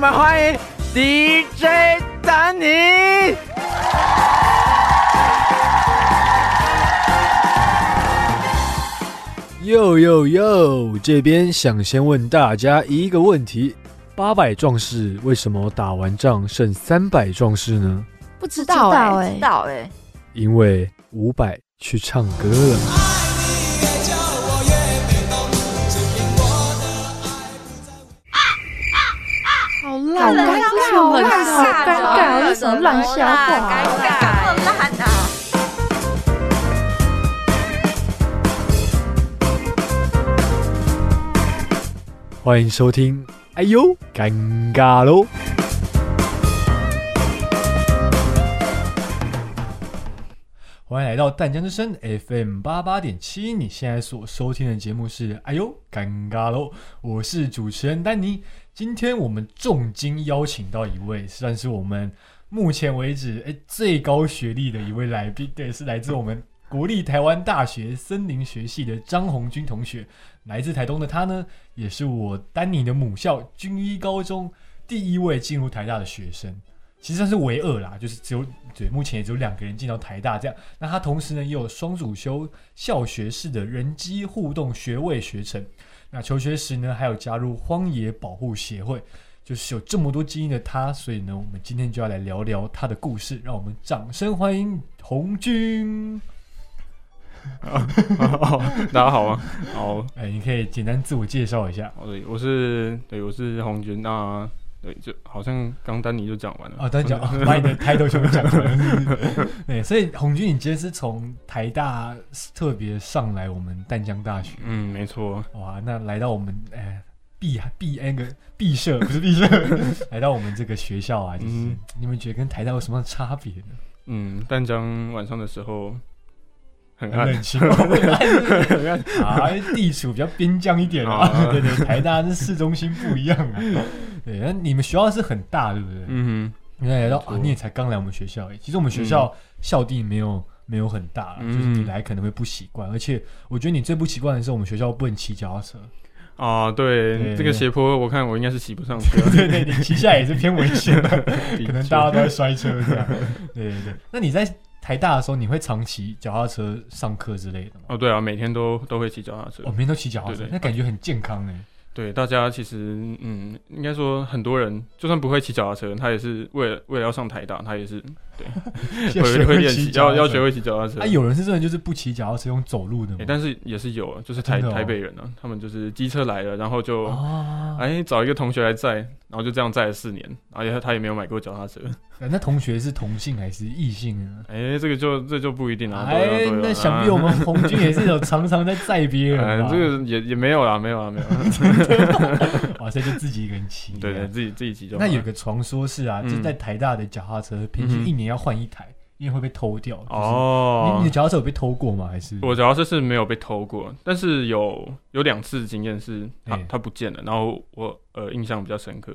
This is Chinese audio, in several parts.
们欢迎 DJ 丹尼。哟哟哟！这边想先问大家一个问题：八百壮士为什么打完仗剩三百壮士呢？不知道哎、哎知道哎、因为五百去唱歌了。好好烂啊！尴尬，尴尬，什么烂笑话尴？尬，这么烂啊！欢迎收听。哎呦，尴尬喽！欢迎来到淡江之声 FM 八八点七，你现在所收听的节目是《哎呦尴尬喽》，我是主持人丹尼。今天我们重金邀请到一位，算是我们目前为止哎最高学历的一位来宾，对，是来自我们国立台湾大学森林学系的张红军同学。来自台东的他呢，也是我丹尼的母校军医高中第一位进入台大的学生，其实算是唯二啦，就是只有对目前也只有两个人进到台大这样。那他同时呢也有双主修校学士的人机互动学位学程，那求学时呢还有加入荒野保护协会。就是有这么多基因的他，所以呢，我们今天就要来聊聊他的故事。让我们掌声欢迎红军。大家好啊，好，哎，你可以简单自我介绍一下。我是对，我是红军，那对，就好像刚丹尼就讲完了。哦，等讲，哦把你的 title 全部讲出来。对，所以红军，你今天是从台大特别上来我们淡江大学，嗯，没错，哇，那来到我们哎毕毕那个毕设不是毕设，来到我们这个学校啊，就是、嗯。你们觉得跟台大有什么差别呢？嗯，淡江晚上的时候很暗，很冷清，很暗。啊，地处比较边疆一点啊，啊对对，台大跟市中心不一样啊。对，那你们学校是很大，对不对？嗯你看来到啊，你也才刚来我们学校。其实我们学校校地没有没有很大就是你来可能会不习惯。而且我觉得你最不习惯的是我们学校不能骑脚踏车。哼，啊，对，对这个斜坡我看我应该是骑不上去了，对对，你骑下来也是偏危险的，可能大家都会摔车这样。对对对，那你在台大的时候，你会常骑脚踏车上课之类的吗？哦，对啊，每天都都会骑脚踏车哦，每天都骑脚踏车那感觉很健康哎。对，大家其实嗯，应该说很多人就算不会骑脚踏车，他也是为了为了要上台大，他也是 会会会练习，要要学会骑脚踏车啊，。有人是真的就是不骑脚踏车，用走路的吗欸？但是也是有啊，就是台、台北人啊，他们就是机车来了，然后就啊，哎、找一个同学来载，然后就这样载了四年，而且他也没有买过脚踏车。那同学是同性还是异性呢？哎、这个就这就不一定了。啊哎那想必我们 红军也是有常常在载别人？这个也也没有啦，没有啦，没有啦。哇，所以就自己一个人骑。对对，。自己自己骑就好。那有个传说是啊，嗯就在台大的脚踏车平均一年要换一台，因为会被偷掉。就是你哦你的，脚踏车有被偷过吗？还是我脚踏车是没有被偷过，但是有有两次经验是它哎它不见了，然后我呃印象比较深刻。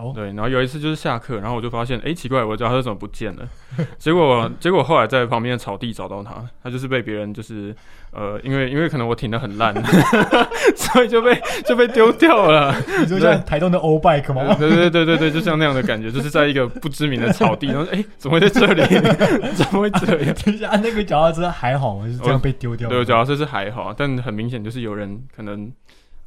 哦，对，然后有一次就是下课，然后我就发现，哎，奇怪，我的脚踏车怎么不见了？结果结果后来在旁边的草地找到它，它就是被别人就是呃，因为因为可能我停的很烂，所以就被就被丢掉了。你说像台东的 O Bike 吗？对对对对对，就像那样的感觉，就是在一个不知名的草地，然后哎，怎么会在这里？怎么会这样？等一下，那个脚踏车还好吗？是这样被丢掉的？对，我脚踏车是还好，但很明显就是有人可能。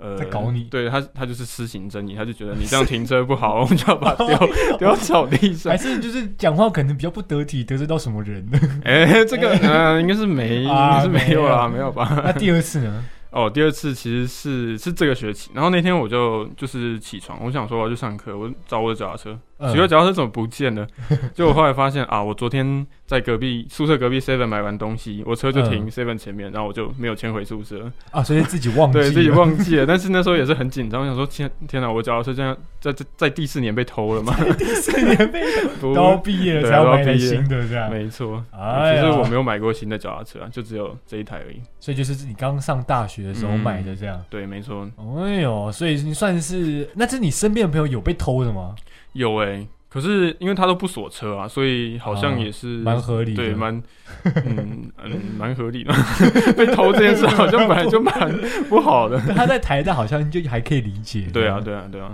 呃，在搞你对他，他就是施行正义，他就觉得你这样停车不好，我们就要把它丢丢到草地上还。是就是讲话可能比较不得体，得罪到什么人呢？哎、这个 呃，应该是没，应啊该是没有啦，没有吧？那第二次呢？哦，第二次其实是是这个学期，然后那天我就就是起床，我想说我要去上课，我找我的脚踏车，嗯奇怪脚踏车怎么不见了？就我后来发现啊，我昨天在隔壁宿舍隔壁 Seven 买完东西，我车就停嗯 Seven 前面，然后我就没有牵回宿舍，啊，所以自己忘记了，对自己忘记了。但是那时候也是很紧张，我想说天天哪，我脚踏车这样在在在第四年被偷了吗？第四年被 不都要毕业了对才要买新的，这样。没错，其实我没有买过新的脚踏车啊，就只有这一台而已。所以就是你刚上大学的时候嗯买的这样。对，没错，哎呦，所以你算是，那这是你身边的朋友有被偷的吗？有哎、可是因为他都不锁车啊，所以好像也是蛮合理的对，蛮 嗯嗯蛮合理的。被偷这件事好像本来就蛮 不好的。他在台大好像就还可以理解。对啊，对啊，对啊，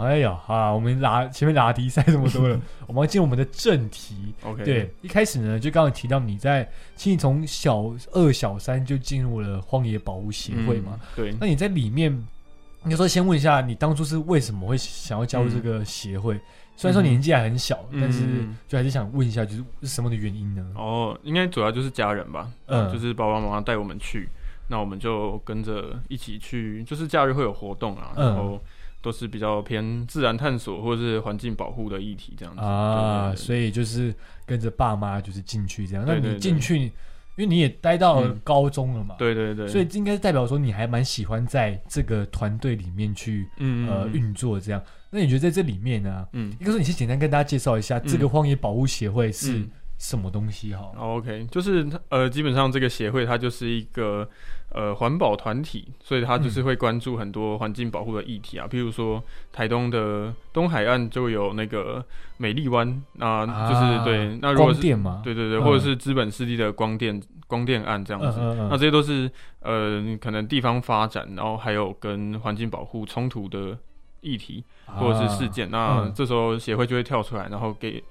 哎呀，好啦，我们拿前面拿题赛这么多了，我们要进入我们的正题。OK，对，一开始呢，就刚刚提到你在，其实你从小二、小三就进入了荒野保护协会嘛。嗯对，那你在里面，应该说先问一下，你当初是为什么会想要加入这个协会？虽然说年纪还很小，嗯但是嗯就还是想问一下，就是是什么的原因呢？哦，应该主要就是家人吧，嗯。就是爸爸妈妈带我们去，那我们就跟着一起去，就是假日会有活动啊，嗯。然后都是比较偏自然探索或者是环境保护的议题这样子。啊，所以就是跟着爸妈就是进去这样。那你进去，因为你也待到高中了嘛，，对对对，所以应该代表说你还蛮喜欢在这个团队里面去嗯嗯呃运作这样。那你觉得在这里面呢？嗯。应该说你先简单跟大家介绍一下这个荒野保护协会是嗯。什么东西哈？哦 OK，就是呃，基本上这个协会它就是一个呃环保团体，所以它嗯。就是会关注很多环境保护的议题啊，譬如说台东的东海岸就有那个美丽湾，那、就是啊对，那如果是光电嘛，对对对，嗯或者是资本势力的光电光电案这样子，那这些都是呃可能地方发展，然后还有跟环境保护冲突的议题或者是事件，那嗯。这时候协会就会跳出来，然后给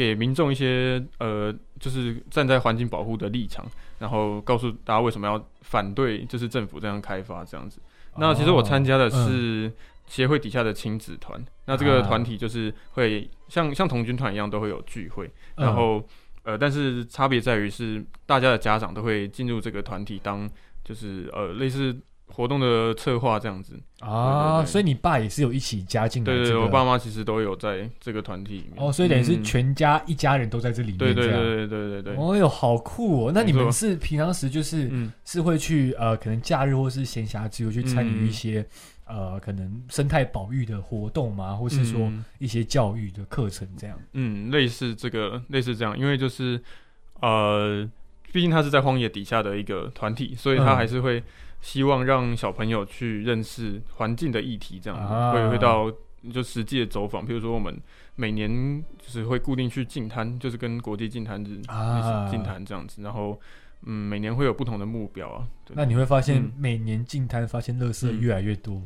给民众一些呃，就是站在环境保护的立场，然后告诉大家为什么要反对，就是政府这样开发这样子。那其实我参加的是协会底下的亲子团，那这个团体就是会像像童军团一样都会有聚会，嗯。然后呃，但是差别在于是大家的家长都会进入这个团体当就是呃类似活动的策划这样子。啊，所以你爸也是有一起加进来对对对，我爸妈其实都有在这个团体里面。哦，所以等于是嗯全家一家人都在这里面，对对对对对对对。哦哟，好酷哦！那你们是平常时就是、嗯，是会去呃，可能假日或是闲暇之余去参与一嗯些、呃，可能生态保育的活动吗？或是说嗯一些教育的课程这样？嗯，类似这个，类似这样，因为就是呃，毕竟他是在荒野底下的一个团体，所以他嗯还是会希望让小朋友去认识环境的议题，这样会会到就实际的走访，比如说我们每年就是会固定去净滩，就是跟国际净滩日啊净滩这样子，然后嗯，每年会有不同的目标啊。对那你会发现嗯每年净滩发现垃圾嗯越来越多，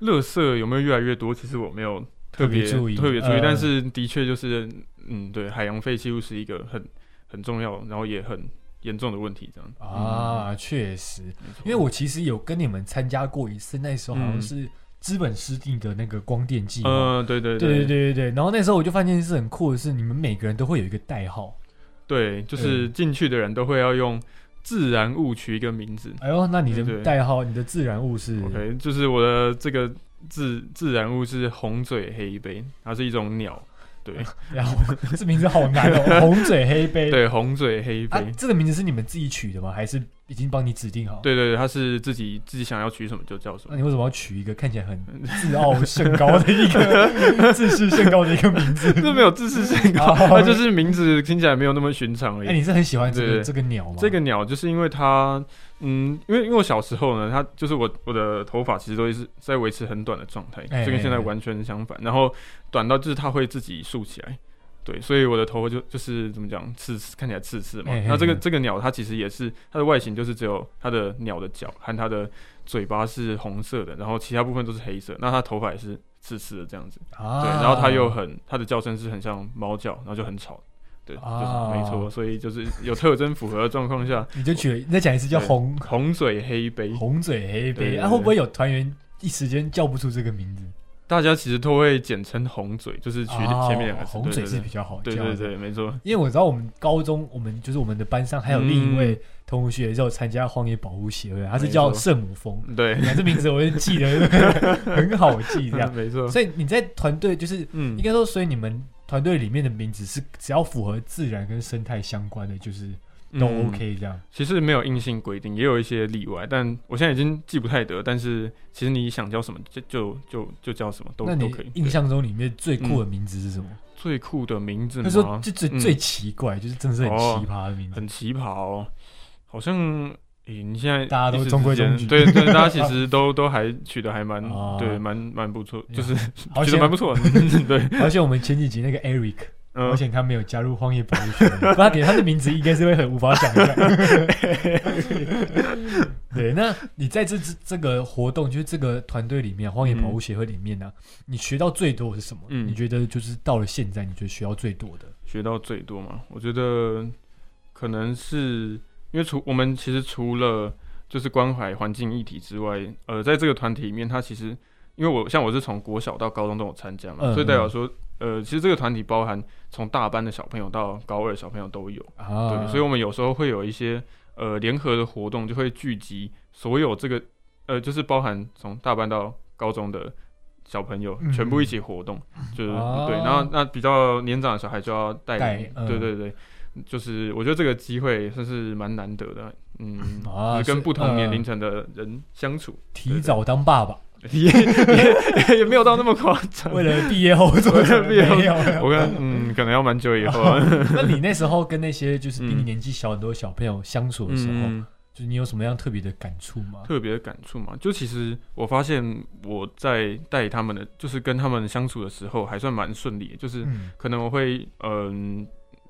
垃圾有没有越来越多？其实我没有特别特别注意特别注意，呃但是的确就是，嗯，对，海洋废弃物是一个很很重要，然后也很严重的问题，这样啊，确实。因为我其实有跟你们参加过一次，那时候好像是资本私定的那个光电计划。嗯，对对对对对对对。然后那时候我就发现是很酷的是，你们每个人都会有一个代号。对，就是进去的人都会要用自然物取一个名字。哎呦，那你的代号，你的自然物是？OK，就是我的这个自自然物是红嘴黑杯，它是一种鸟。对 然后这名字好难哦，红嘴黑杯。对，红嘴黑啊背。，这个名字是你们自己取的吗？还是已经帮你指定好？。对对对，他是自己自己想要取什么就叫什么。那你为什么要取一个看起来很自傲甚高的一个 自视甚高的一个名字？这没有自视甚高，就是名字听起来没有那么寻常而已。哎，你是很喜欢这个这个鸟吗？这个鸟就是因为它，嗯，因为因为我小时候呢，它就是我我的头发其实都是在维持很短的状态，哎这跟现在完全相反。然后短到就是它会自己竖起来，对，所以我的头发就就是怎么讲，刺刺看起来刺刺嘛哎。那这个这个鸟它其实也是它的外形就是只有它的鸟的脚和它的嘴巴是红色的，然后其他部分都是黑色。那它头发也是刺刺的这样子，啊，对，然后它又很它的叫声是很像猫叫，然后就很吵。对，就是啊没错，所以就是有特征符合的状况下，你就取了，你再讲一次叫对红红嘴黑杯，红嘴黑背，对对啊，会不会有团员一时间叫不出这个名字？大家其实都会简称红嘴，就是取哦前面两个字。红嘴是比较好叫的。对对对，没错。因为我知道我们高中，我们就是我们的班上还有另一位同学也是有参加荒野保护协会，他是叫圣母峰。对，你看这名字我就记得 很好记，这样。没错。所以你在团队就是嗯应，该说，所以你们团队里面的名字是只要符合自然跟生态相关的，就是都嗯 OK 这样。其实没有硬性规定，也有一些例外，但我现在已经记不太得。但是其实你想叫什么就就就就叫什么都都可以。印象中里面最酷的名字是什么？最酷的名字他说吗？嗯就最最奇怪，就是真的是很哦奇葩的名字。很奇葩哦，好像。诶，你现在大家都一时中规之间中矩对对，大家其 实都都还取得还蛮哦对，蛮蛮不错，就是 好险觉得蛮不错的，对，而且我们前几集那个 Eric 嗯而且他没有加入荒野保护学，不然他点他的名字应该是会很无法想象。对，那你在这这这个活动，就是这个团队里面，荒野保护协会里面呢、你学到最多的是什么？嗯你觉得就是到了现在，你觉得学到最多的？学到最多嘛？我觉得可能是因为除我们其实除了就是关怀环境议题之外，呃，在这个团体里面，它其实因为我像我是从国小到高中都有参加嘛，嗯所以代表说，呃，其实这个团体包含从大班的小朋友到高二的小朋友都有，啊，对，所以我们有时候会有一些呃联合的活动，就会聚集所有这个呃，就是包含从大班到高中的小朋友嗯全部一起活动，就是、哦对，然后那比较年长的小孩就要带领，嗯。对对对，就是我觉得这个机会算是蛮难得的，嗯，啊就是跟不同年龄嗯层的人相处，提早当爸爸，也也 也没有到那么夸张。为了毕业后做为了毕业后没有我看，嗯，可能要蛮久以后。那你那时候跟那些就是比你嗯年纪小很多小朋友相处的时候，嗯，就是你有什么样特别的感触吗？特别的感触嘛，就其实我发现我在带他们的，就是跟他们相处的时候，还算蛮顺利的，就是嗯可能我会嗯、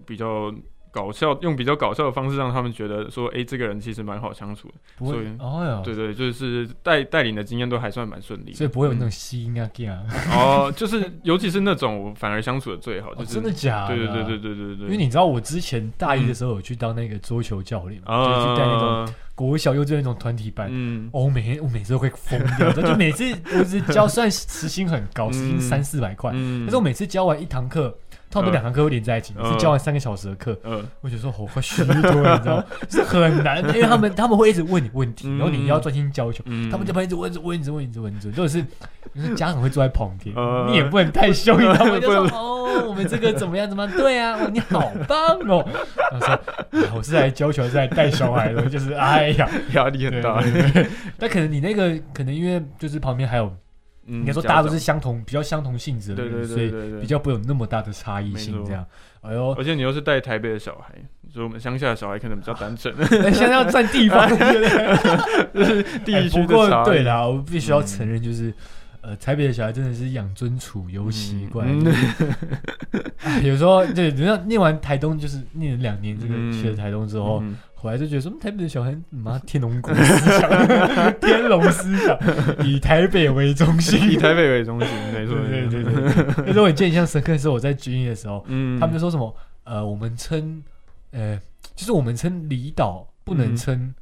比较搞笑，用比较搞笑的方式让他们觉得说，哎、这个人其实蛮好相处的。不会哦。哟，对对，就是带带领的经验都还算蛮顺利，所以不会有那种嗯吸音啊、啊，哦，就是尤其是那种我反而相处的最好，就哦是、真的假的？对对对对对对。对，因为你知道我之前大一的时候有去当那个桌球教练嘛，啊，就是去带那种国小幼稚园那种团体班。嗯。哦，我每天我每次都会疯掉，就每次我只教，虽然时薪很高，时薪嗯三四百块，嗯，可是我每次教完一堂课，通常都嗯两堂课会连在一起，每次嗯教完三个小时的课，我觉得说我快虚脱了，你知道吗？是很难，因为他们他们会一直问你问题，嗯然后你要专心教球，嗯，他们就会一直问，一直问，一直问，一直问，一直问，就是就是家长会坐在旁边，呃你也不能太凶，你知道吗？不就说 哦，我们这个怎么样怎么样？对啊，哦你好棒哦。然后说哎我是来教球，还是来带小孩的？就是哎呀，压力很大，对对对但可能你那个可能因为就是旁边还有，应应该说大家都是相同比较相同性质的人，对对所以比较不会有那么大的差异性这样。哎呦，而且你又是带台北的小孩，所以我们乡下的小孩可能比较单纯，哎现在要占地方，对不对？地区哎不过对啦，我必须要承认，就是、呃，台北的小孩真的是养尊处优习惯。有时候对，你像念完台东，就是念了两年这个嗯。去了台东之后，嗯回来就觉得说，嗯台北的小孩妈天龙国思想，天龙思想，以台北为中心。以台北为中心，没错，对对对对对。那时候我印象深刻的是我在军营的时候，嗯，他们就说什么呃，我们称呃，就是我们称离岛不能嗯称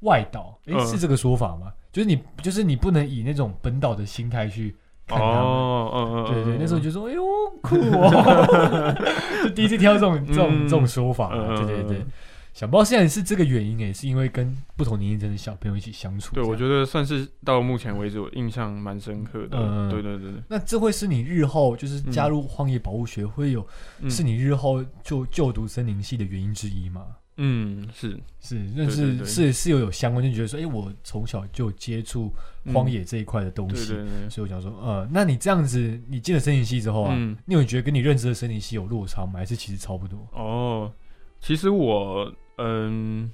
外岛，哎，嗯是这个说法吗？就是你就是你不能以那种本岛的心态去看他们。哦，嗯嗯，对对，那时候就就说：“哎呦，酷哦！” 就第一次听到这种这种嗯这种说法对对对，想不到现在是这个原因诶，是因为跟不同年龄层的小朋友一起相处。对，我觉得算是到目前为止我印象蛮深刻的，嗯对对对对，那这会是你日后就是加入荒野保护学会有，嗯。是你日后就就读森林系的原因之一吗？嗯是。是，认对识对。是是有有相关，就觉得说，哎、我从小就接触荒野这一块的东西，所以我想说，呃，那你这样子，你进了森林系之后啊，嗯。你有觉得跟你认知的森林系有落差吗？还是其实差不多？哦，其实我嗯。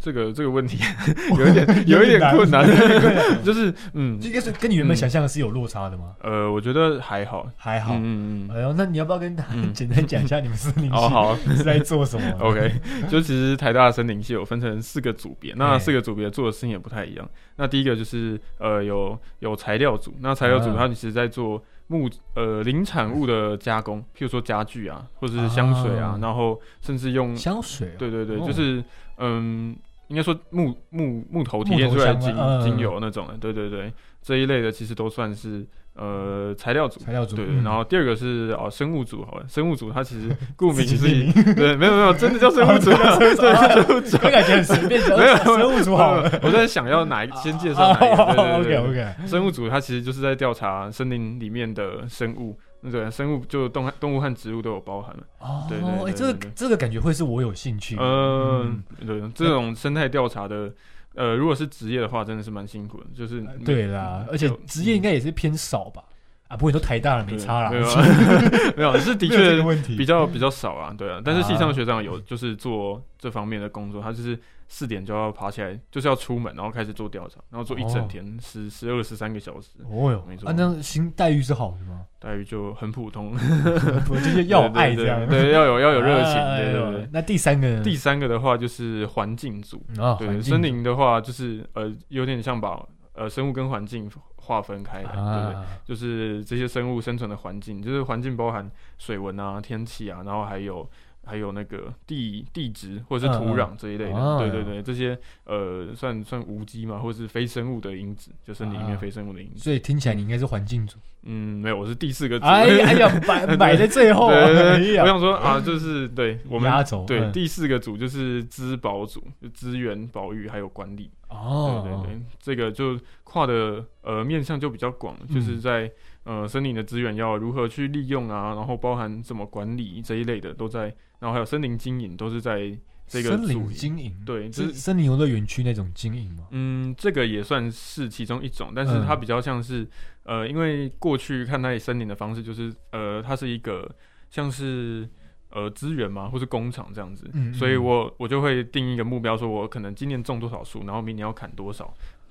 这个这个问题 有一点有一点困难，就是嗯。应该是跟你原本想象的是有落差的吗？呃，我觉得还好，还好。嗯嗯嗯，哎呦，那你要不要跟大家嗯。简单讲一下你们森林系哦好。是在做什么，OK，就其实台大的森林系有分成四个组别，那哎。四个组别做的事情也不太一样。那第一个就是呃有有材料组，那材料组啊。它其实在做木呃林产物的加工，譬如说家具啊，或者是香水啊，啊然后甚至用香水、哦？对对对，哦就是嗯，应该说木木木头提炼出来的精精油那种的，对对对，这一类的其实都算是呃材料组。材料组。对，嗯然后第二个是哦生物组好了，生物组它其实 顾名思义，对，没有没有，真的叫生物组，哦对，生物组，我感觉很随便，没有生物组好了。我在想要哪一先介绍哪一个，对对对 OK 对 OK，生物组它其实就是在调查森林里面的生物，那个生物就动动物和植物都有包含了。哦，对对哎，这个这个感觉会是我有兴趣的。嗯，对，这种生态调查的，呃，如果是职业的话，真的是蛮辛苦的，就是对啦，而且就职业应该也是偏少吧？啊，不过你都台大了，没差啦，没有啊 没有，是的确比较比较少啊，对啊。但是系上的学长有就是做这方面的工作，他就是四点就要爬起来，就是要出门，然后开始做调查，然后做一整哦天，十十二十三个小时，哦哟没，错啊，那薪待遇是好的吗？待遇就很普通，不就是要有爱这样，对，要有要有热情，对对对。那第三个呢？第三个的话就是环境组，啊，对，森林的话就是呃有点像把呃生物跟环境划分开来，对不对？啊，就是这些生物生存的环境，就是环境包含水文啊、天气啊，然后还有还有那个地地质或者是土壤这一类的，对对对，这些呃算算无机嘛，或者是非生物的因子，就身体里面啊非生物的因子。所以听起来你应该是环境组。嗯，没有，我是第四个组。哎呀 哎呀，摆摆在最后，对对对哎我想说啊，就是对我们对第四个组就是资保组，就资源保育还有管理。哦，对对对，这个就跨的呃面向就比较广，嗯就是在呃森林的资源要如何去利用啊，然后包含怎么管理这一类的都在，然后还有森林经营都是在这个森林组。经营，对，就是是森林游乐园区那种经营吗？嗯，这个也算是其中一种，但是它嗯比较像是、呃，因为过去看待森林的方式就是呃，它是一个像是。呃，资源嘛，或是工厂这样子，嗯嗯所以我我就会定一个目标，说我可能今年种多少树，然后明年要砍多少，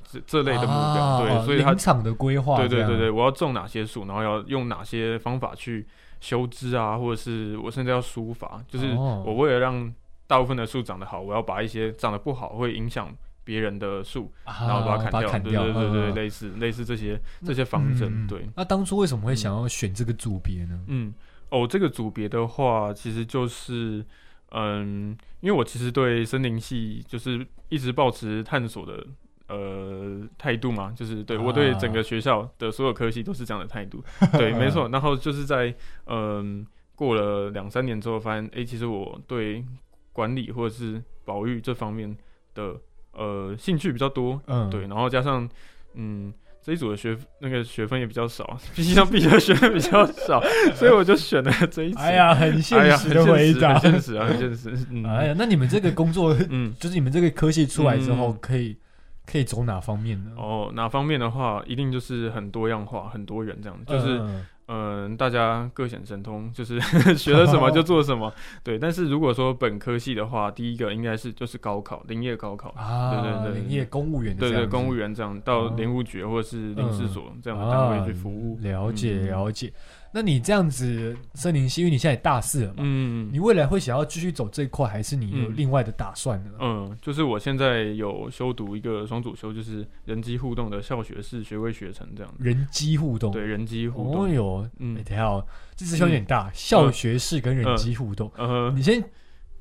这这类的目标，啊对，所以它林场的规划，对对对对，，我要种哪些树，然后要用哪些方法去修枝啊，或者是我甚至要疏伐，就是哦。我为了让大部分的树长得好，我要把一些长得不好会影响别人的树，然然后把它砍掉，对对对类似类似这些这些方针，对，那当初为什么会想要选这个组别呢？嗯，哦，这个组别的话，其实就是，嗯，因为我其实对森林系就是一直保持探索的呃态度嘛，就是对我对整个学校的所有科系都是这样的态度，对，没错。然后就是在嗯过了两三年之后，发现，哎，其实我对管理或者是保育这方面的呃兴趣比较多，嗯，对，然后加上嗯这一组的学那个学分也比较少，毕竟上毕业的学分比较少，所以我就选了这一组。哎呀，很哎现，实的回答。很现实啊，很现实。嗯，哎呀，那你们这个工作，嗯，就是你们这个科系出来之后，嗯可以可以走哪方面呢？哦，哪方面的话，一定就是很多样化、很多元这样，就是嗯嗯、大家各显神通，就是学了什么就做什么。对，但是如果说本科系的话，第一个应该是就是高考，林业高考。啊，对对对林业公务员的对对，公务员这样到哦林务局或者是林事所这样的单啊位去服务。了解嗯了解。那你这样子，森林系，因为你现在也大四了嘛，嗯，你未来会想要继续走这一块，还是你有嗯。另外的打算呢？嗯，就是我现在有修读一个双主修，就是人机互动的校学士学位学程这样。人机互动，对，人机互动。哦哟，嗯。哎，等一下哦，这支有点大，校学士跟人机互动，呃，你先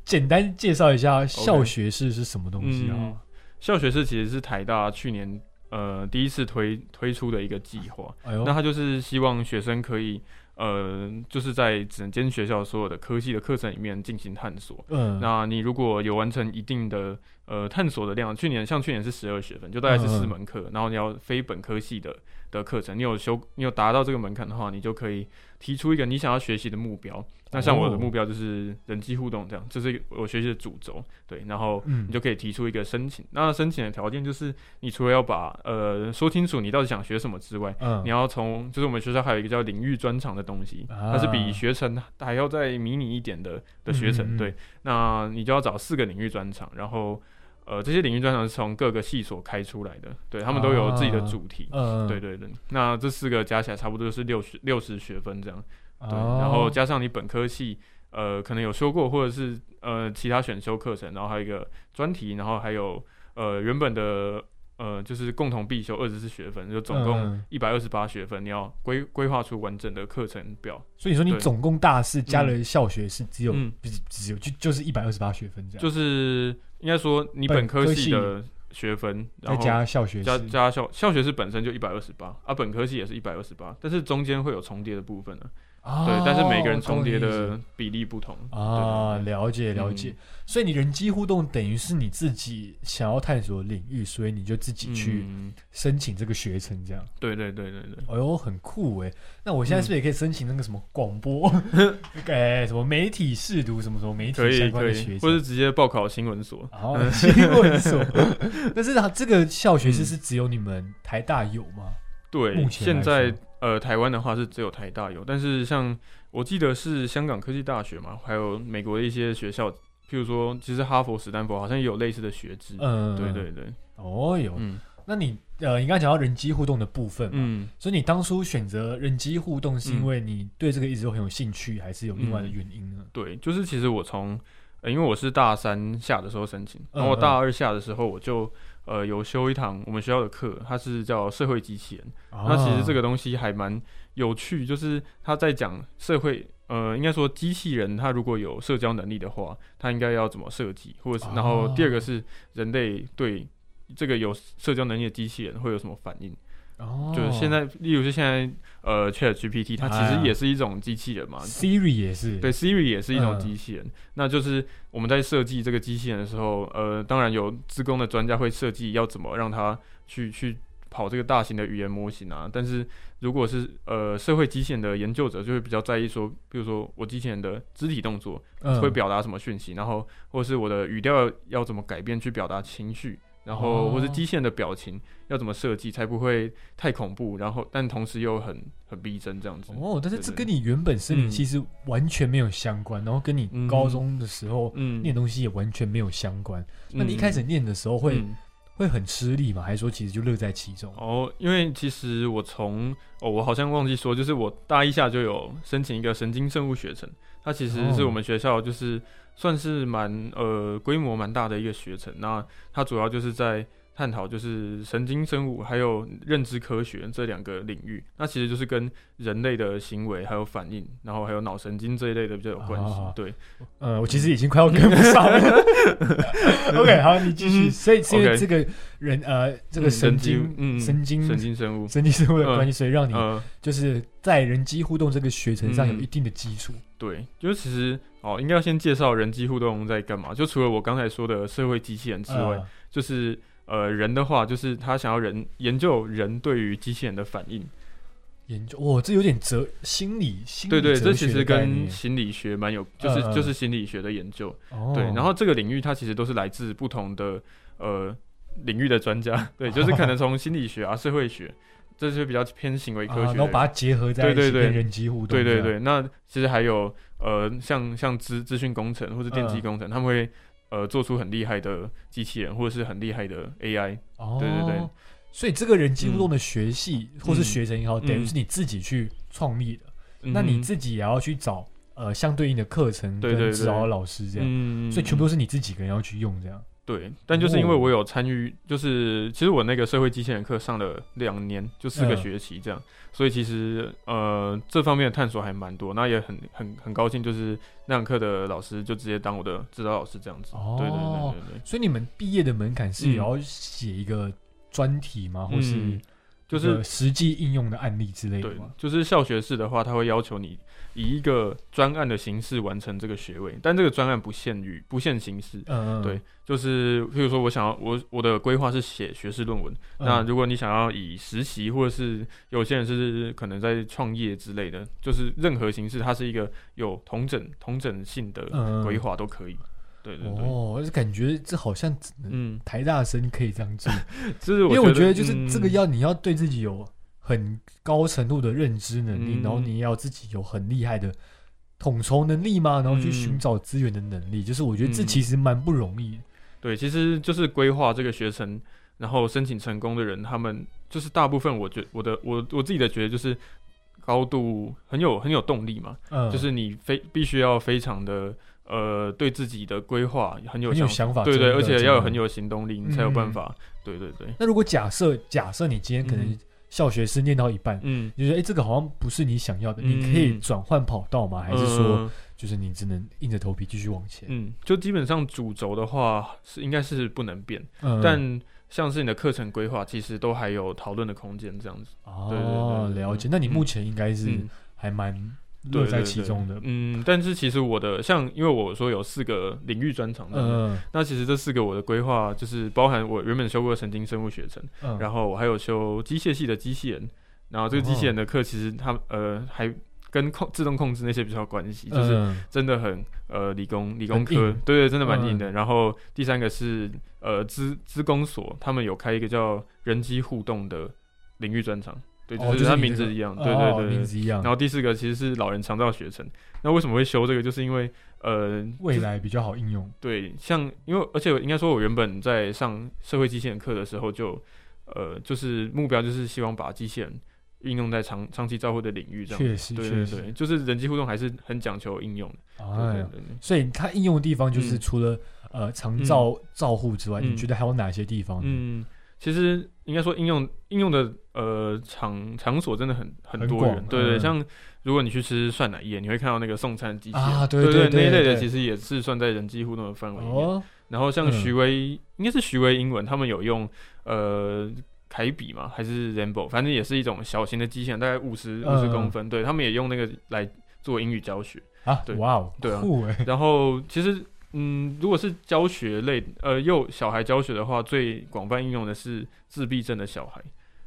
简单介绍一下校学士是什么东西啊？嗯校学士其实是台大去年呃第一次推推出的一个计划，哎呦，那他就是希望学生可以呃就是在整间学校所有的科系的课程里面进行探索。嗯，那你如果有完成一定的呃探索的量，去年像去年是十二学分，就大概是四嗯嗯门课，然后你要非本科系的的课程，你有修你有达到这个门槛的话，你就可以提出一个你想要学习的目标。那像我的哦目标就是人机互动这样，这是我学习的主轴，对，然后嗯你就可以提出一个申请。那申请的条件就是，你除了要把呃说清楚你到底想学什么之外，嗯你要从就是我们学校还有一个叫领域专长的东西，它是啊比学程还要再迷你一点的的学程。对，那你就要找四个领域专长，然后呃这些领域专长是从各个系所开出来的，对他们都有自己的主题。嗯，对对对，那这四个加起来差不多就是六十六十学分这样。对对，然后加上你本科系，呃，可能有修过，或者是呃其他选修课程，然后还有一个专题，然后还有呃原本的呃就是共同必修二十四学分，就总共嗯。一百二十八学分，你要规规划出完整的课程表。所以说你总共大四加了校学是只有嗯。只只有就就是一百二十八学分这样，就是应该说你本本科科系。系的学分，再然后加校学加加校校学是本身就一百二十八，啊本科系也是一百二十八，但是中间会有重叠的部分呢。对，但是每个人重叠的比例不同啊，了解了解。所以你人机互动等于是你自己想要探索的领域，所以你就自己去嗯申请这个学程，这样。对对对对对。哎呦，很酷哎！那我现在是不是也可以申请那个什么广播，哎，什么媒体试读，什么什么媒体相关，的学程？或是直接报考新闻所。哦，新闻所。但是它这个校学士是只有你们台大有吗？对目，前现在说呃，台湾的话是只有台大有，但是像我记得是香港科技大学嘛，还有美国的一些学校，譬如说，其实哈佛、史丹佛好像也有类似的学制。嗯，对对对，哦哟，嗯。那你呃，你刚才讲到人机互动的部分嘛，嗯，所以你当初选择人机互动，是因为你对这个一直都很有兴趣，还是有另外的原因呢？对，就是其实我从、呃因为我是大三下的时候申请，然后我大二下的时候我就呃有修一堂我们学校的课，它是叫社会机器人。那其实这个个东西还蛮有趣，就是他在讲社会，呃，应该说机器人它如果有社交能力的话，它应该要怎么设计，或者是，然后第二个是人类对这个有社交能力的机器人会有什么反应？哦，就是现在，例如是现在，呃，Chat GPT 它其实也是一种机器人嘛，Siri 也是对，Siri 也是一种嗯机器人。那就是我们在设计这个机器人的时候，呃，当然有资工的专家会设计要怎么让它去去跑这个大型的语言模型啊。但是如果是呃社会机器人的研究者，就会比较在意说，比如说我机器人的肢体动作嗯会表达什么讯息，然后或是我的语调要怎么改变去表达情绪。然后，哦或者机械的表情要怎么设计才不会太恐怖，然后但同时又很很逼真这样子。哦，但是这跟你原本生理嗯其实完全没有相关，然后跟你嗯高中的时候嗯念东西也完全没有相关。那你一嗯开始念的时候会嗯会很吃力吗？还是说其实就乐在其中？哦，因为其实我从哦，我好像忘记说，就是我大一下就有申请一个神经生物学程，它其实是哦我们学校就是算是蛮呃规模蛮大的一个学程。那它主要就是在探讨就是神经生物还有认知科学这两个领域，那其实就是跟人类的行为还有反应，然后还有脑神经这一类的比较有关系。啊对，呃，我其实已经快要跟不上了。OK，好，你继续。嗯所以是因为这个人呃，这个嗯神经嗯神经神经生物，神经生物的嗯关系，所以让你呃，就是在人机互动这个学程上有嗯一定的基础。对，就是其实哦，应该要先介绍人机互动在干嘛。就除了我刚才说的社会机器人之外，呃就是呃人的话，就是他想要人研究人对于机器人的反应。研究，哇，这有点哲心理心理对对，这其实跟心理学蛮有，就是、就是心理学的研究。哦对，然后这个领域它其实都是来自不同的呃领域的专家。对，就是可能从心理学啊、社会学，这是比较偏行为科学。啊然后把它结合在一起，对对。对跟人机互动。对对，对，那其实还有呃，像像资资讯工程或者电机嗯工程，他们会呃做出很厉害的机器人，或者是很厉害的 AI。哦，对对对。所以这个人机互动的学系、或是学程也好，嗯。等于是你自己去创立的。那你嗯自己也要去找呃相对应的课程对对对跟指导老师这样，嗯。所以全部都是你自己一个人要去用这样。对，但就是因为哦我有参与，就是其实我那个社会机器人课上了两年，就四个嗯学期这样，所以其实呃这方面的探索还蛮多，那也很很很高兴，就是那堂课的老师就直接当我的指导老师这样子。哦对对对对对，所以你们毕业的门槛是嗯也要写一个专题吗？或是嗯就是实际应用的案例之类的对吗？，就是校学士的话，他会要求你以一个专案的形式完成这个学位，但这个专案不限于不限形式，嗯，嗯对，就是譬如说我想要我我的规划是写学士论文，那嗯如果你想要以实习，或者是有些人是可能在创业之类的，就是任何形式，它是一个有同整同整性的嗯规划都可以。对对对，哦，就感觉这好像只能嗯，台大生可以这样做，就是因为我觉得就是嗯。这个要你要对自己有很高程度的认知能力，嗯。然后你也要自己有很厉害的统筹能力嘛，然后去嗯寻找资源的能力，就是我觉得这嗯其实蛮不容易的。对，其实就是规划这个学程，然后申请成功的人，他们就是大部分，我觉我的我我自己的觉得就是高度很有很有动力嘛，嗯，就是你非必须要非常的呃对自己的规划很有很有想想法，对对，而且要有很有行动力，你才有办嗯。法。对对对，那如果假设假设你今天可能嗯校学是念到一半，嗯，你觉得哎、诶这个好像不是你想要的，嗯你可以转换跑道吗？还是说呃就是你只能硬着头皮继续往前？嗯，就基本上主轴的话是应该是不能变，嗯但像是你的课程规划，其实都还有讨论的空间，这样子。哦，了解。那你目前应该是嗯，还蛮乐在其中的。嗯，但是其实我的像，因为我说有四个领域专长，的，嗯那其实这四个我的规划就是包含我原本修过神经生物学程，嗯，然后我还有修机械系的机器人，然后这个机器人的课其实它呃还跟控自动控制那些比较有关系，就是嗯。真的很呃理工理工科对对，真的蛮硬嗯。的。然后第三个是呃资资工所，他们有开一个叫人机互动的领域专长，对，哦就是它名字一样，对对哦对对。名字一样然，后第四个其实是老人肠道学程，那为什么会修这个？就是因为呃，未来比较好应用。对，像因为而且应该说，我原本在上社会机器人课的时候就，呃，就是目标就是希望把机器人应用在长长期照护的领域，这样。确实，对，对对，就是人机互动还是很讲求应用的。对哎呀，对对对。所以它应用的地方就是嗯除了呃长照照护之外，嗯你觉得还有哪些地方呢？嗯，其实应该说应用应用的呃场场所真的很很多人，对对，嗯像如果你去吃涮奶业，你会看到那个送餐机器人对啊对对对那一类的，其实也是算在人机互动的范围里面。哦，然后像嗯徐威，应该是徐威英文，他们有用呃凯比嘛，还是 Rambo，反正也是一种小型的机器人，大概五十五十嗯公分，对他们也用那个来做英语教学。啊，对哇哦，对啊然后其实，嗯，如果是教学类，呃，幼小孩教学的话，最广泛应用的是自闭症的小孩。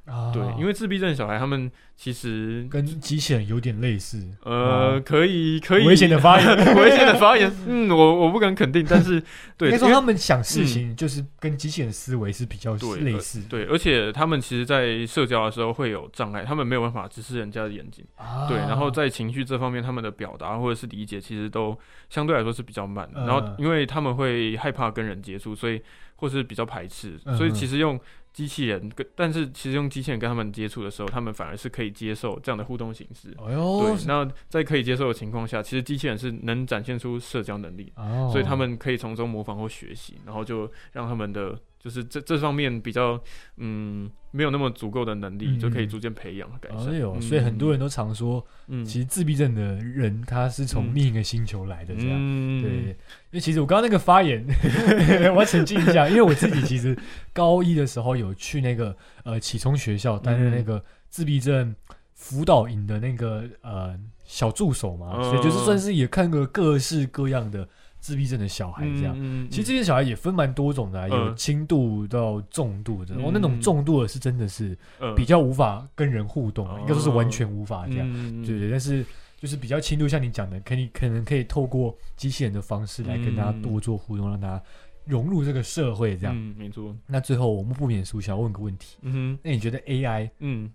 啊，对，因为自闭症小孩他们其实跟机器人有点类似，呃，可以可以危险的发言 危险的发言，嗯，我我不敢肯定，但是 对，应该说他们想事情就是跟机器人思维是比较对类似，对，而且他们其实，在社交的时候会有障碍，他们没有办法直视人家的眼睛，啊，对，然后在情绪这方面，他们的表达或者是理解，其实都相对来说是比较慢的。嗯然后，因为他们会害怕跟人接触，所以或是比较排斥，嗯所以其实用机器人跟，但是其实用机器人跟他们接触的时候，他们反而是可以接受这样的互动形式。哎呦对，，那在可以接受的情况下，其实机器人是能展现出社交能力，哦，所以他们可以从中模仿或学习，然后就让他们的就是这这方面比较嗯没有那么足够的能力，嗯就可以逐渐培养改善。哎呦，嗯所以很多人都常说，嗯。其实自闭症的人他是从嗯。另一个星球来的，这样。嗯。对，因为其实我刚刚那个发言，我要澄清一下，因为我自己其实高一的时候有去那个呃启聪学校担任那个自闭症辅导营的那个呃小助手嘛，嗯所以就是算是也看过各式各样的自闭症的小孩这样。嗯其实这些小孩也分蛮多种的啊、有嗯轻度到重度的。嗯哦，那种重度的是真的是嗯比较无法跟人互动应该说是完全无法这样。嗯对对，但是就是比较轻度，像你讲的，可以可能可以透过机器人的方式来跟大家多做互动，让大家融入这个社会这样。嗯，没错。那最后我们不免俗想要问个问题，嗯哼，那你觉得 AI 嗯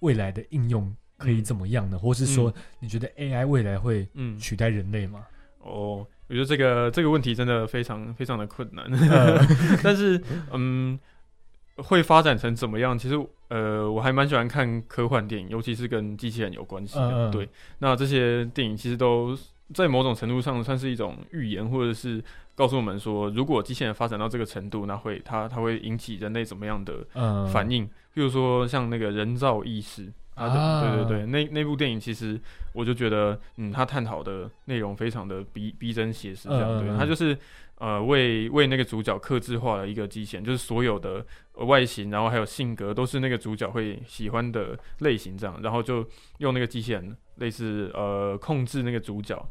未来的应用可以怎么样呢？或是说你觉得 AI 未来会嗯，取代人类吗？哦，我觉得这个这个问题真的非常非常的困难，呃 但是嗯，会发展成怎么样？其实呃，我还蛮喜欢看科幻电影，尤其是跟机器人有关系的。对，那这些电影其实都在某种程度上算是一种预言，或者是告诉我们说，如果机器人发展到这个程度，那会它它会引起人类怎么样的嗯反应？比如说像那个人造意识。啊对对对，那那部电影其实我就觉得，嗯，他探讨的内容非常的逼逼真写实，这样、对，他就是呃为为那个主角刻制化了一个机器人，就是所有的、呃外形，然后还有性格都是那个主角会喜欢的类型，这样，然后就用那个机器人类似呃控制那个主角，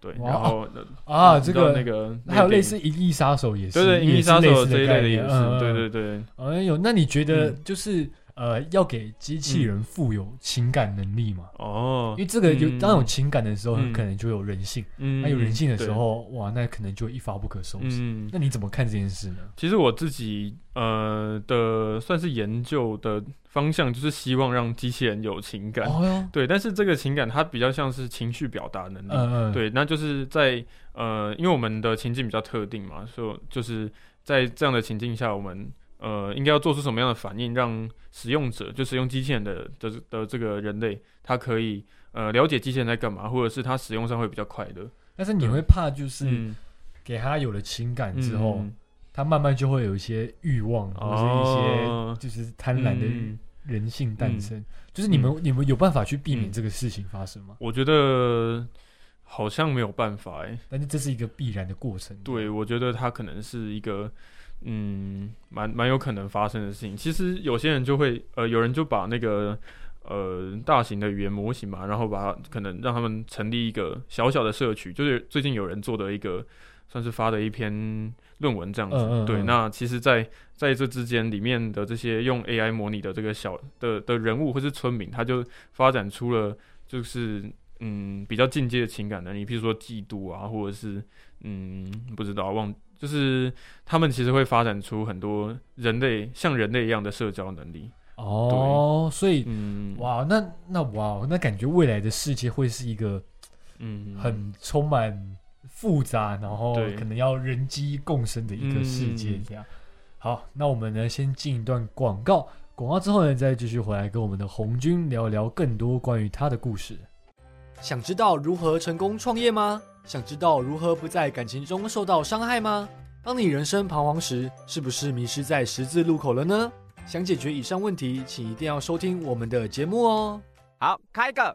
对，然后呃啊，这个那个还有类似那《银翼杀手》也是，对对，银翼杀手这一类的也是，对对对，哎呦，那你觉得嗯。就是、呃，要给机器人富有情感能力嘛？哦因，为这个有嗯当有情感的时候，嗯可能就有人性；嗯那有人性的时候，哇，那可能就一发不可收拾。嗯，那你怎么看这件事呢？其实我自己呃的算是研究的方向，就是希望让机器人有情感。哦，对，但是这个情感它比较像是情绪表达能力。嗯嗯，，对，那就是在呃，因为我们的情境比较特定嘛，所以就是在这样的情境下，我们呃应该要做出什么样的反应，让使用者就使用机器人的的的这个人类，他可以呃了解机器人在干嘛，或者是他使用上会比较快乐。但是你会怕，就是嗯，给他有了情感之后，嗯他慢慢就会有一些欲望，或者是一哦。些就是贪婪的嗯人性诞生。就是你们、你们有办法去避免这个事情发生吗？我觉得好像没有办法哎、但是这是一个必然的过程。对，我觉得它可能是一个，嗯，蛮蛮有可能发生的事情。其实有些人就会，呃，有人就把那个呃大型的语言模型嘛，然后把它可能让他们成立一个小小的社区，就是最近有人做的一个，算是发的一篇论文这样子。对，嗯嗯嗯那其实在，在这之间里面的这些用 AI 模拟的这个小的的人物或是村民，他就发展出了就是嗯比较进阶的情感能力，譬如说嫉妒啊，或者是嗯不知道忘，就是他们其实会发展出很多人类像人类一样的社交能力。哦，所以嗯，哇，那那哇，那感觉未来的世界会是一个嗯，很充满复杂，然后对可能要人机共生的一个世界嗯这样。好，那我们呢先进一段广告，广告之后呢再继续回来跟我们的红军聊聊更多关于他的故事。想知道如何成功创业吗？想知道如何不在感情中受到伤害吗？当你人生彷徨时，是不是迷失在十字路口了呢？想解决以上问题，请一定要收听我们的节目哦。好，开个。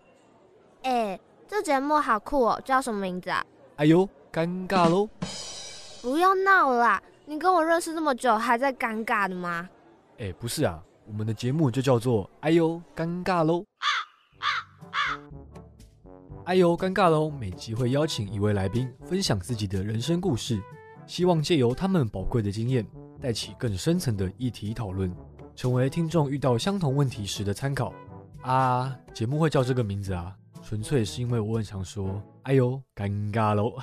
哎，这节目好酷哦，叫什么名字啊？哎呦，尴尬喽！不要闹啦！你跟我认识这么久，还在尴尬的吗？哎，不是啊，我们的节目就叫做“哎呦，尴尬喽”。哎呦，尴尬喽！每集会邀请一位来宾分享自己的人生故事，希望借由他们宝贵的经验，带起更深层的议题讨论，成为听众遇到相同问题时的参考。啊，节目会叫这个名字啊，纯粹是因为我很常说“哎呦，尴尬喽”。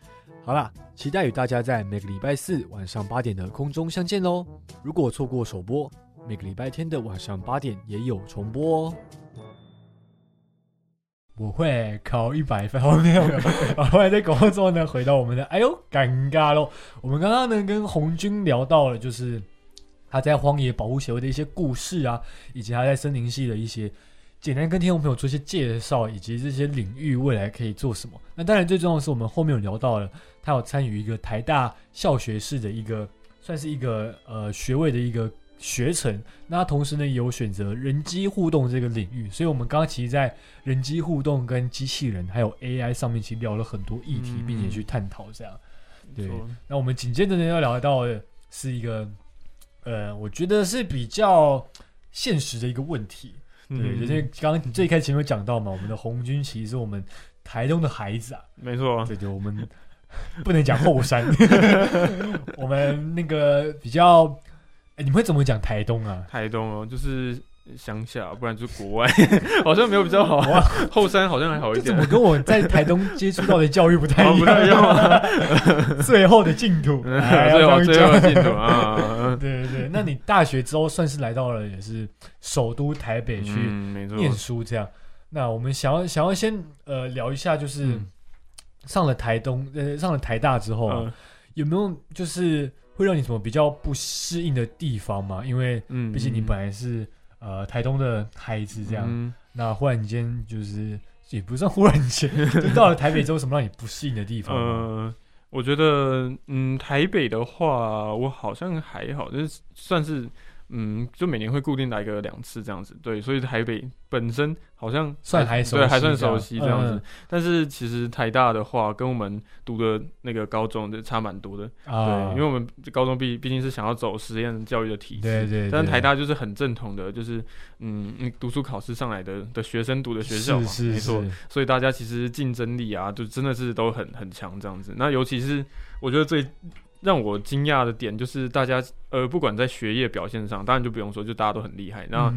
好啦，期待与大家在每个礼拜四晚上八点的空中相见喽！如果错过首播，每个礼拜天的晚上八点也有重播哦。我会考一百分，后面有。后来在广告之后呢，回到我们的哎呦尴尬喽。我们刚刚呢跟红军聊到了，就是他在荒野保护协会的一些故事啊，以及他在森林系的一些简单跟听众朋友做一些介绍，以及这些领域未来可以做什么。那当然最重要的是，我们后面有聊到了，他有参与一个台大校学士的一个，算是一个呃学位的一个学程。那同时呢也有选择人机互动这个领域，所以我们刚刚其实，在人机互动跟机器人还有 AI 上面，其实聊了很多议题，嗯并且去探讨这样。对那我们紧接着呢要聊到的是一个，呃，我觉得是比较现实的一个问题。对，嗯就是刚刚你最开始有讲到嘛，我们的红军其实是我们台东的孩子啊，没错，对对，我们不能讲后山，我们那个比较，哎，你们会怎么讲台东啊？台东哦，就是乡下，不然就是国外，好像没有比较好啊。后山好像还好一点这怎么，跟我在台东接触到的教育不太一哦不太一样啊？最后的净土，哎最后最后净土啊，对对对，那你大学之后算是来到了也是首都台北去念书这样。那我们想要想要先呃聊一下，就是嗯上了台东呃上了台大之后啊、嗯有没有就是会让你什么比较不适应的地方吗？因为嗯，毕竟你本来是呃台东的孩子这样，嗯那忽然间就是也不算忽然间，就到了台北之后，什么让你不适应的地方吗？呃，我觉得，嗯，台北的话，我好像还好，就是算是，嗯，就每年会固定来个两次这样子，对，所以台北本身好像算还熟悉对，还算熟悉这样。子。嗯。但是其实台大的话，跟我们读的那个高中的差蛮多的，啊，对，因为我们高中毕毕竟是想要走实验教育的体制，对对，对。但是台大就是很正统的，就是嗯，嗯读书考试上来的的学生读的学校嘛，是是没错，所以大家其实竞争力啊，就真的是都很很强这样子。那尤其是我觉得最让我惊讶的点就是大家呃，不管在学业表现上，当然就不用说，就大家都很厉害。那、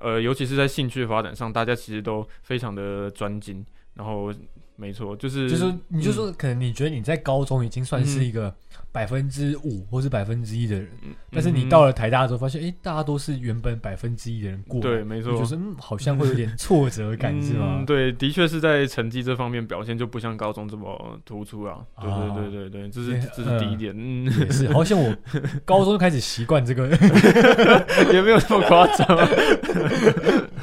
呃，尤其是在兴趣发展上，大家其实都非常的专精。然后没错，就是就是，你就嗯说，可能你觉得你在高中已经算是一个百分之五或是百分之一的人，嗯但是你到了台大之后，发现，哎，大家都是原本百分之一的人过，对，没错，就是嗯，好像会有点挫折感，是吗嗯？？对，的确是在成绩这方面表现就不像高中这么突出啊。对啊对对对对，这是对这是第一点。嗯，也是，好像我 高中就开始习惯这个，也没有那么夸张。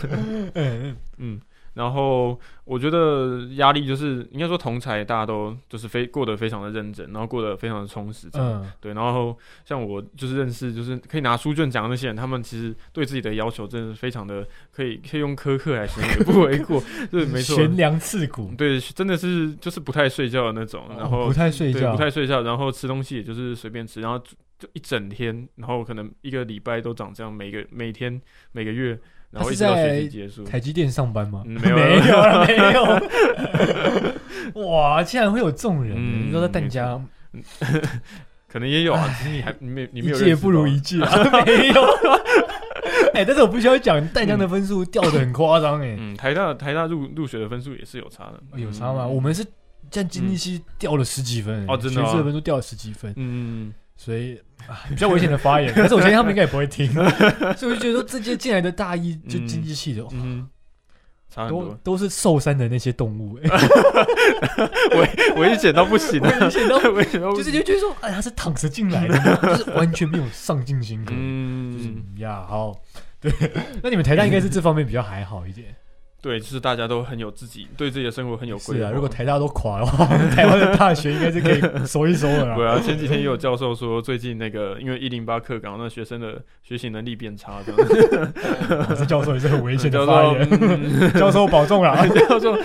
嗯嗯嗯，然后我觉得压力就是应该说同才大家都就是非过得非常的认真，然后过得非常的充实，这样。嗯，对，然后像我就是认识，就是可以拿书卷奖的那些人，他们其实对自己的要求真的非常的可以可以用苛刻来形容，也不为过，对，没错，悬梁刺股，对，真的是就是不太睡觉的那种，然后哦不太睡，觉，不太睡觉，然后吃东西也就是随便吃，然后就就一整天，然后可能一个礼拜都长这样，每个每天每个月，然后他是一直到学在期结束。台积电上班吗？嗯 没有没有，没有。哇，竟然会有这种人！嗯你说在淡江，可能也有啊，只是你还你没你没一有届不如一届。啊，没有。哎，但是我不需要讲，淡江的分数掉的很夸张哎，嗯，台大台大入入学的分数也是有差的，有差吗？嗯我们是像经济系掉了十几分，哦真的吗学测分数掉了十几分。嗯，所以啊 比较危险的发言。但是我相信他们应该也不会听，所以我就觉得说这些进来的大一就经济系的，哇嗯都，都是受伤的那些动物、欸，危险到不行啊，危险到危险到就是行，就觉得说，哎，他是躺着进来的，就是完全没有上进心可言。就是嗯，嗯呀，好，对，那你们台大应该是这方面比较还好一点。对，就是大家都很有自己对自己的生活很有规划。是啊，如果台大都垮的话，台湾的大学应该是可以收一收了。对啊，前几天也有教授说，最近那个因为一零八课纲，那学生的学习能力变差，这样子。教授也是很危险的教授，嗯 教授保重啦。教授，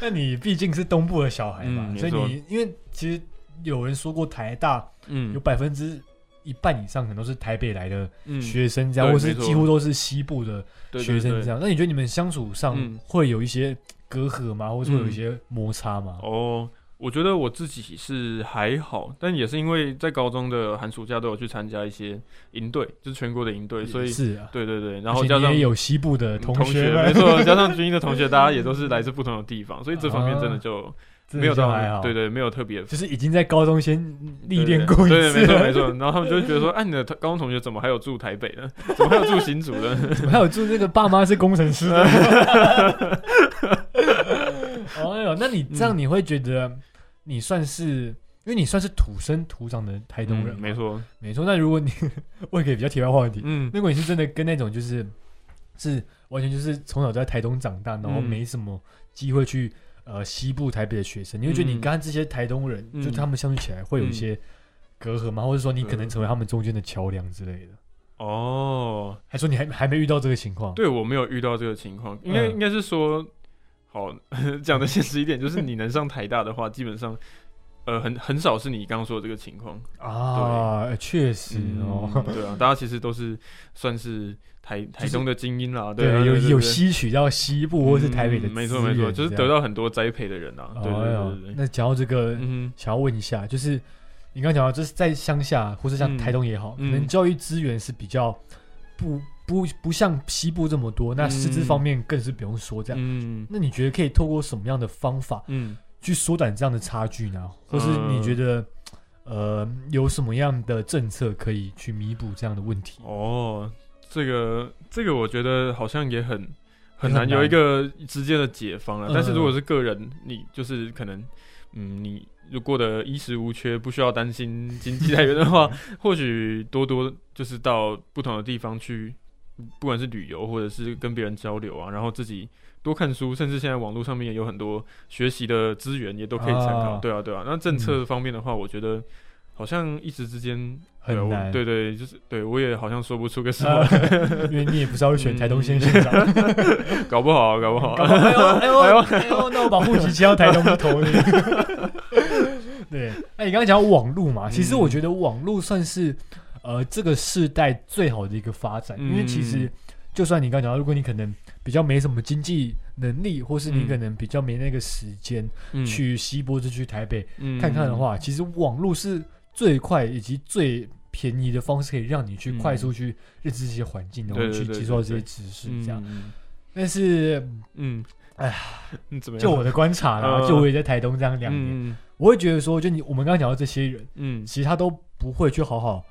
那你毕竟是东部的小孩嘛，所以你因为其实有人说过台大嗯有嗯百分之一半以上可能都是台北来的嗯，学生这样，或是几乎都是西部的学生这样。那你觉得你们相处上嗯。会有一些隔阂吗？或者会有一嗯些摩擦吗？哦，我觉得我自己是还好，但也是因为在高中的寒暑假都有去参加一些营队，就是全国的营队，所以是啊，对对对，然后加上也有西部的同学们，没错，加上军医的同学，大家也都是来自不同的地方，所以这方面真的 就没有到就还好，对，对，没有特别就是已经在高中先历对练过一对，次，对没错没错。然后他们就会觉得说，哎、你的高中同学怎么还有住台北的？怎么还有住新竹的？还有住那个爸妈是工程师的。哎呦，那你这样嗯你会觉得你算是，因为你算是土生土长的台东人、嗯没，错，没错。那如果你问一个比较题外话问题，嗯如果你是真的跟那种就是是完全就是从小在台东长大，然后嗯没什么机会去呃西部台北的学生，你会觉得你嗯跟这些台东人，嗯就他们相处起来会有一些隔阂吗？或者说你可能成为他们中间的桥梁之类的？哦，还说你还还没遇到这个情况？对我没有遇到这个情况，应该、嗯应该是说，好 讲的现实一点，就是你能上台大的话，基本上。呃，很很少是你刚刚说的这个情况，啊，确实哦，嗯对啊，大家其实都是算是台台中的精英啦，对，啊，有有吸取到西部或是台北的嗯没错没错，就是得到很多栽培的人啊，对对对那讲到这个，嗯想要问一下，就是你刚刚讲到，就是在乡下或是像嗯台东也好，嗯可能教育资源是比较不不不像西部这么多，那师资嗯方面更是不用说这样。嗯。那你觉得可以透过什么样的方法嗯去缩短这样的差距呢？或是嗯你觉得呃有什么样的政策可以去弥补这样的问题？哦，这个这个我觉得好像也很很很难难有一个直接的解方了。嗯但是如果是个人，你就是可能嗯，你如过得衣食无缺，不需要担心经济来源的话，或许多多就是到不同的地方去，不管是旅游或者是跟别人交流啊，然后自己。多看书，甚至现在网络上面也有很多学习的资源，也都可以参考。啊。对啊，对啊。那政策方面的话，我觉得好像一时之间很难，对对，就是对我也好像说不出个什么，呃因为你也不是要选台东县县长，搞不好，搞不好。搞不好哎呦 哎呦哎呦，那我把户籍迁到台东去投你。对，那你刚刚讲到网络嘛，其实嗯我觉得网络算是呃这个世代最好的一个发展，因为其实嗯就算你刚刚讲到，如果你可能比较没什么经济能力，或是你嗯。可能比较没那个时间嗯。去西波，就去台北嗯。看看的，话，其实网络是最快以及最便宜的方式，可以让你去嗯快速去认识这些环境，然后去接触到这些知识，嗯这样。嗯但是嗯，哎，呀怎么样？就我的观察啦，呃就我也在台东这样两年，嗯。我会觉得说，就你我们刚刚讲到这些人，嗯，其实他都不会去好好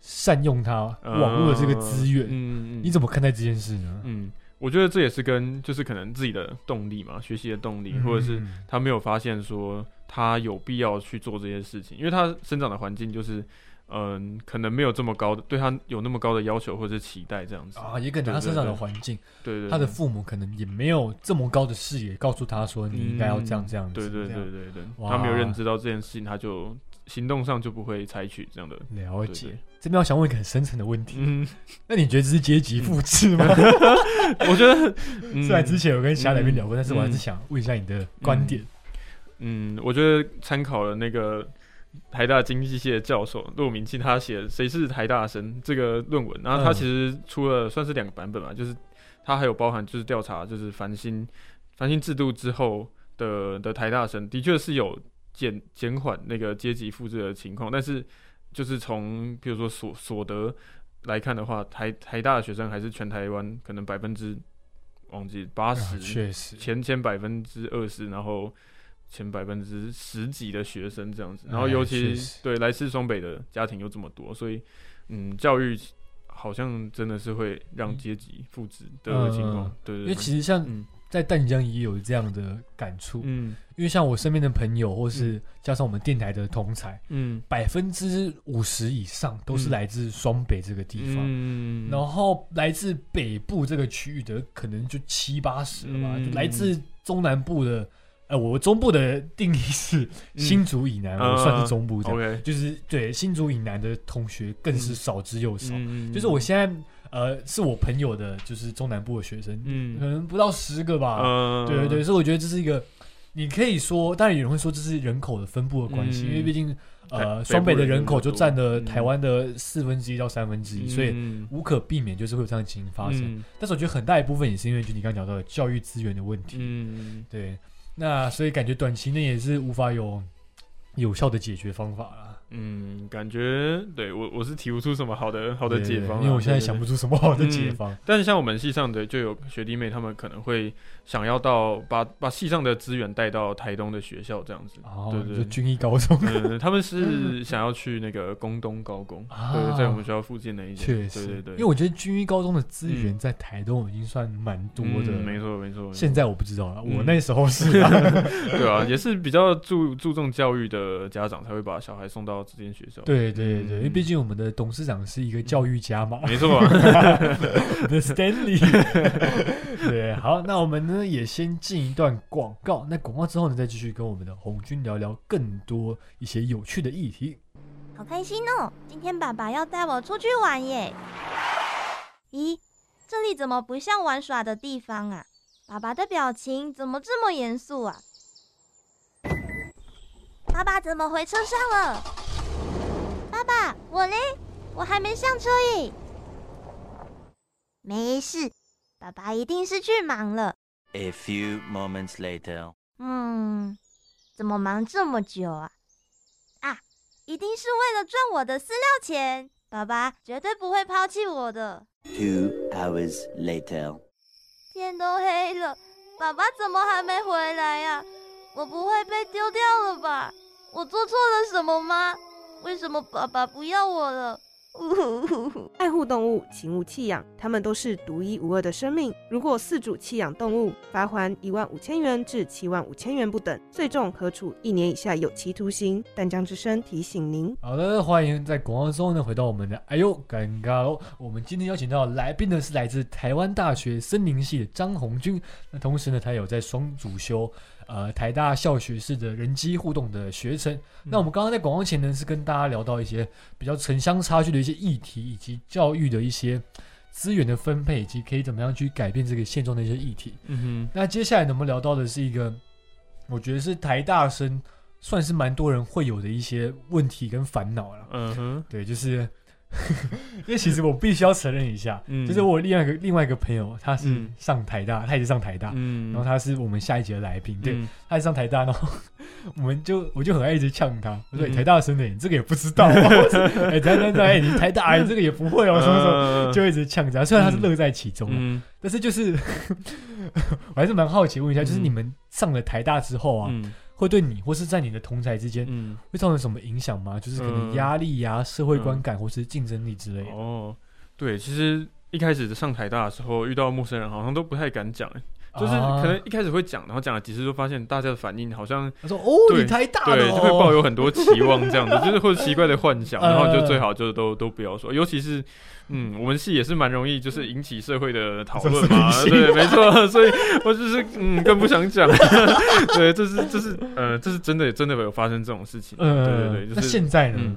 善用他嗯网络的这个资源。嗯嗯，你怎么看待这件事呢？嗯，我觉得这也是跟就是可能自己的动力嘛，学习的动力，或者是嗯他没有发现说他有必要去做这些事情，因为他生长的环境就是。嗯，可能没有这么高的对他有那么高的要求或者是期待这样子。啊，也可能他生长的环境，对对，他的父母可能也没有这么高的视野，告诉他说你应该要这样嗯这样子。对对对对对，他没有认知到这件事情，他就行动上就不会采取这样的。了解。这边我想问一个很深层的问题，嗯，那你觉得这是阶级复制吗？我觉得，嗯虽然之前有跟其他来宾聊过，但是我还是嗯想问一下你的观点。嗯，我觉得参考了那个台大经济系的教授陆明庆他写《谁是台大生》这个论文，然后他嗯其实出了算是两个版本嘛，就是他还有包含就是调查就是繁星繁星制度之后的的台大生，的确是有减减缓那个阶级复制的情况，但是就是从比如说所所得来看的话，台台大的学生还是全台湾可能百分之忘记八啊十、确实，前前百分之二十，然后前百分之十几的学生这样子，然后哎尤其对来自双北的家庭又这么多，所以嗯，教育好像真的是会让阶级复制的情况。嗯，对对对，因为其实像嗯在淡江也有这样的感触，嗯。因为像我身边的朋友，或是加上我们电台的同才，嗯。百分之五十以上都是嗯。来自双北这个地方。嗯，然后来自北部这个区域的可能就七八十了吧，嗯。就来自中南部的，呃，我中部的定义是新竹以南，嗯我算是中部这样，就是对新竹以南的同学更是少之又少。嗯。就是我现在呃是我朋友的，就是中南部的学生，嗯可嗯能不到十个吧。嗯对对对，所以我觉得这是一个，你可以说，当然有人会说这是人口的分布的关系，嗯因为毕竟呃双北的人人口就占了嗯台湾的四分之一到三分之一，所以嗯无可避免就是会有这样的情形发生。嗯但是我觉得很大一部分也是因为就你刚刚讲到的教育资源的问题，嗯对，那所以感觉短期内也是无法有有效的解决方法啦。嗯，感觉对我我是提不出什么好的好的解方啊，因为我现在想不出什么好的解嗯方。但是像我们系上的就有学弟妹，他们可能会想要到把把系上的资源带到台东的学校这样子。哦，对对就军医高中，嗯，他们是 想要去那个工东高工，啊。对，在我们学校附近的一些。确实，对对对，因为我觉得军医高中的资源嗯在台东已经算蛮多的，嗯没错没错。现在我不知道了，嗯。我那时候是。啊，对啊，也是比较注注重教育的家长才会把小孩送到这间学校。对对对，因为嗯毕竟我们的董事长是一个教育家嘛，没错啊。的 Stanley。对，好，那我们呢也先进一段广告，那广告之后呢，再继续跟我们的红军聊聊更多一些有趣的议题。好开心哦！今天爸爸要带我出去玩耶。咦，这里怎么不像玩耍的地方啊？爸爸的表情怎么这么严肃啊？爸爸怎么回车上了？爸爸，我嘞？我还没上车耶。没事，爸爸一定是去忙了。A few moments later. 嗯，怎么忙这么久啊？啊，一定是为了赚我的饲料钱。爸爸绝对不会抛弃我的。Two hours later. 天都黑了，爸爸怎么还没回来呀、我不会被丢掉了吧？我做错了什么吗？为什么爸爸不要我了？爱护动物，请勿弃养，它们都是独一无二的生命。如果饲主弃养动物，罚款一万五千元至七万五千元不等，最重可处一年以下有期徒刑。淡江之声提醒您。好的，欢迎在广告之后呢，回到我们的哎呦尴尬喽。我们今天邀请到的来宾呢是来自台湾大学森林系的张红军，那同时呢，他有在双主修呃台大校学士的人机互动的学程。那我们刚刚在广告前呢，是跟大家聊到一些比较城乡差距的一些议题，以及教育的一些资源的分配，以及可以怎么样去改变这个现状的一些议题。嗯哼那接下来呢，我们聊到的是一个，我觉得是台大生算是蛮多人会有的一些问题跟烦恼了，。嗯哼，对，就是 因为其实我必须要承认一下，嗯。就是我另外一个另外一个朋友，他是嗯。上台大，他也是上台大，嗯，然后他是我们下一节的来宾，对，嗯。他也上台大，然后 我们就我就很爱一直呛他，我说、台大生的你这个也不知道、哦，哎、台大哎你台大哎这个也不会哦，什么什么。就一直呛他，虽然他是乐在其中啊，嗯。但是就是我还是蛮好奇问一下，就是嗯你们上了台大之后啊，嗯会对你或是在你的同才之间嗯会造成什么影响吗？就是可能嗯压力呀、社会观感或是竞争力之类的。哦，对，其实一开始上台大的时候遇到陌生人，好像都不太敢讲，就是啊。可能一开始会讲，然后讲了几次就发现大家的反应好像他说：“哦，对你太大的、对，哦，就会抱有很多期望这样子，就是或者奇怪的幻想，呃然后就最好就都都不要说，尤其是。嗯，我们系也是蛮容易，就是引起社会的讨论嘛，对，没错，所以我就是嗯，更不想讲，对，这是这是呃，这是真的真的有发生这种事情，呃，对对对，就那是现在呢？嗯，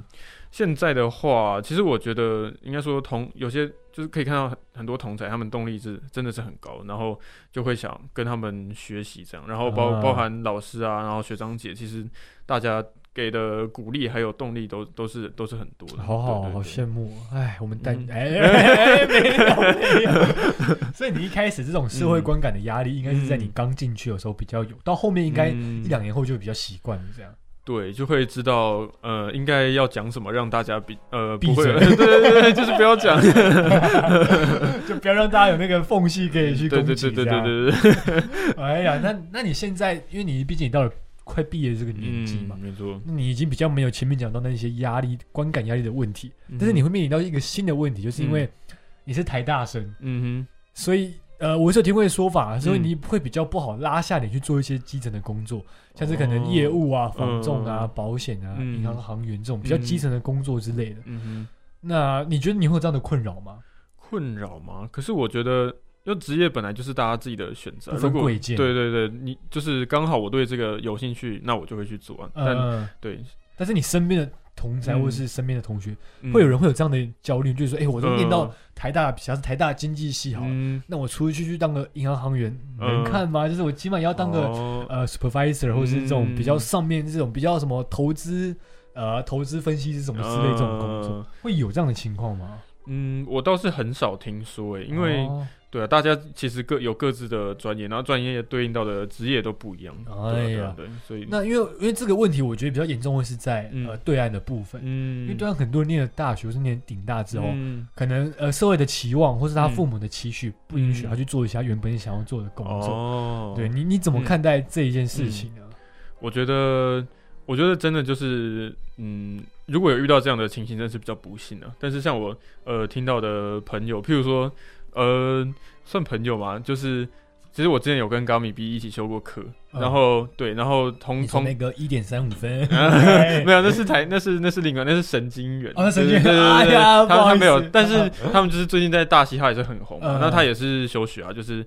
现在的话，其实我觉得应该说同有些就是可以看到很很多同才，他们动力是真的是很高，然后就会想跟他们学习这样，然后包、啊。包含老师啊，然后学长姐，其实大家给的鼓励还有动力都都是都是很多的，好好好羡慕哦！哎，我们单嗯。哎没有没有，所以你一开始这种社会观感的压力，应该是在你嗯。刚进去的时候比较有，到后面应该嗯。一两年后就比较习惯了这样。对，就会知道呃应该要讲什么，让大家比呃闭不会，嘴。对对对，就是不要讲，就不要让大家有那个缝隙可以去对攻击。对对对对对对对，哎呀，那那你现在，因为你毕竟你到了快毕业的这个年纪嘛嗯，，没错。你已经比较没有前面讲到那些压力、观感压力的问题，但是你会面临到一个新的问题，就是因为你是台大生，嗯哼。所以呃，我是有听过说法，所以嗯。你会比较不好拉下脸去做一些基层的工作，像是可能业务啊、房仲啊、嗯保险啊、嗯。银行行员这种比较基层的工作之类的。嗯。哼，那你觉得你会有这样的困扰吗？困扰吗？可是我觉得，因为职业本来就是大家自己的选择，如果贵贱。对对对，你就是刚好我对这个有兴趣，那我就会去做。嗯，对，但是你身边的同才嗯。或是身边的同学，嗯。会有人会有这样的焦虑，就是说，哎，我都念到嗯。台大，假如是台大经济系好了，嗯，那我出去去当个银行行员能嗯看吗？就是我起码也要当个哦。呃 supervisor 或是这种嗯比较上面这种比较什么投资呃投资分析师什么之类这种工作，呃会有这样的情况吗？嗯，我倒是很少听说诶，因为、哦。对啊，大家其实各有各自的专业，然后专业对应到的职业都不一样。哎对啊对呀。啊对，所以那因为因为这个问题，我觉得比较严重会是在、嗯。呃对岸的部分，嗯，因为对岸很多人念了大学或是念顶大之后，嗯。可能呃社会的期望或是他嗯父母的期许不允许嗯他去做一下原本想要做的工作。哦，对你你怎么嗯。看待这一件事情呢？我觉得，我觉得真的就是，嗯，如果有遇到这样的情形，真的是比较不幸的、但是像我呃听到的朋友，譬如说，呃，算朋友嘛，就是其实我之前有跟高米 B 一起修过课，嗯。然后对，然后同从那个一点三五分，没有，那是台，那是那是另外，那是神经元。哦神经元。他他没有，但是 他们就是最近在大嘻哈也是很红嘛，嗯。那他也是休学啊，就是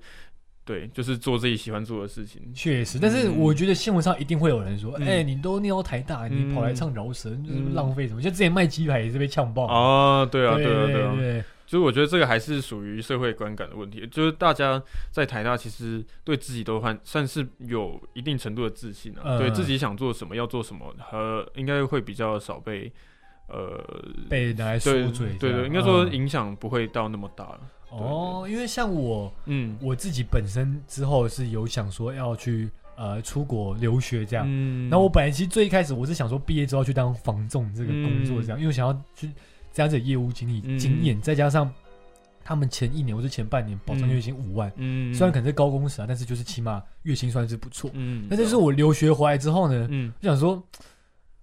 对，就是做自己喜欢做的事情。确实，但是嗯我觉得新闻上一定会有人说：“嗯哎、你都念到台大，你嗯跑来唱饶舌，就是嗯浪费什么？”像之前卖鸡排也是被呛爆。啊，对啊，对对啊，对对啊，对，就是我觉得这个还是属于社会观感的问题，就是大家在台大其实对自己都还算是有一定程度的自信啊，嗯对自己想做什么要做什么，和应该会比较少被呃被拿来说对嘴。对对，应该说嗯影响不会到那么大了。哦，因为像我嗯。我自己本身之后是有想说要去呃出国留学这样。嗯。然后我本来其实最一开始我是想说毕业之后去当房仲这个工作这样，因为想要去这样子的业务经历嗯经验，再加上他们前一年或是前半年保障月薪五万，嗯。虽然可能是高工时啊，但是就是起码月薪算是不错。嗯，那这是我留学回来之后呢，嗯。就想说，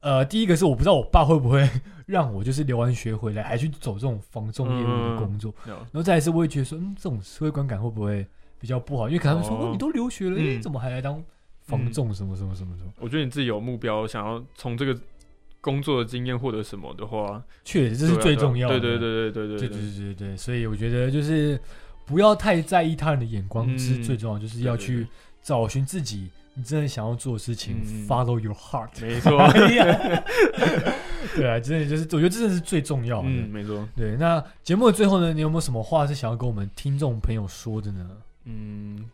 呃，第一个是我不知道我爸会不会 让我就是留完学回来还去走这种防重业务的工作，有然后再一次我也觉得说，嗯，这种社会观感会不会比较不好？因为可能他们说，哦哦，你都留学了，你、嗯怎么还来当防重什么什么什么什么？我觉得你自己有目标，想要从这个工作的经验获得什么的话，确实这是最重要的。对对对对对对对对对对对，所以我觉得就是不要太在意他人的眼光，嗯是最重要，就是要去找寻自己你真的想要做的事情、嗯 f o l l o w your heart。没错，对啊，真的就是，我觉得这真的是最重要的。嗯，没错，对，那节目的最后呢，你有没有什么话是想要跟我们听众朋友说的呢？嗯。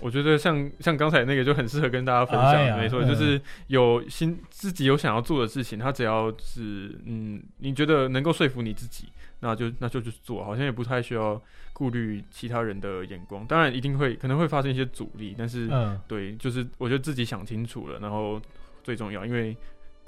我觉得像像刚才那个就很适合跟大家分享，哎没错，嗯就是有心自己有想要做的事情，他只要是嗯，你觉得能够说服你自己，那就那就去做，好像也不太需要顾虑其他人的眼光。当然一定会可能会发生一些阻力，但是、嗯，对，就是我觉得自己想清楚了，然后最重要，因为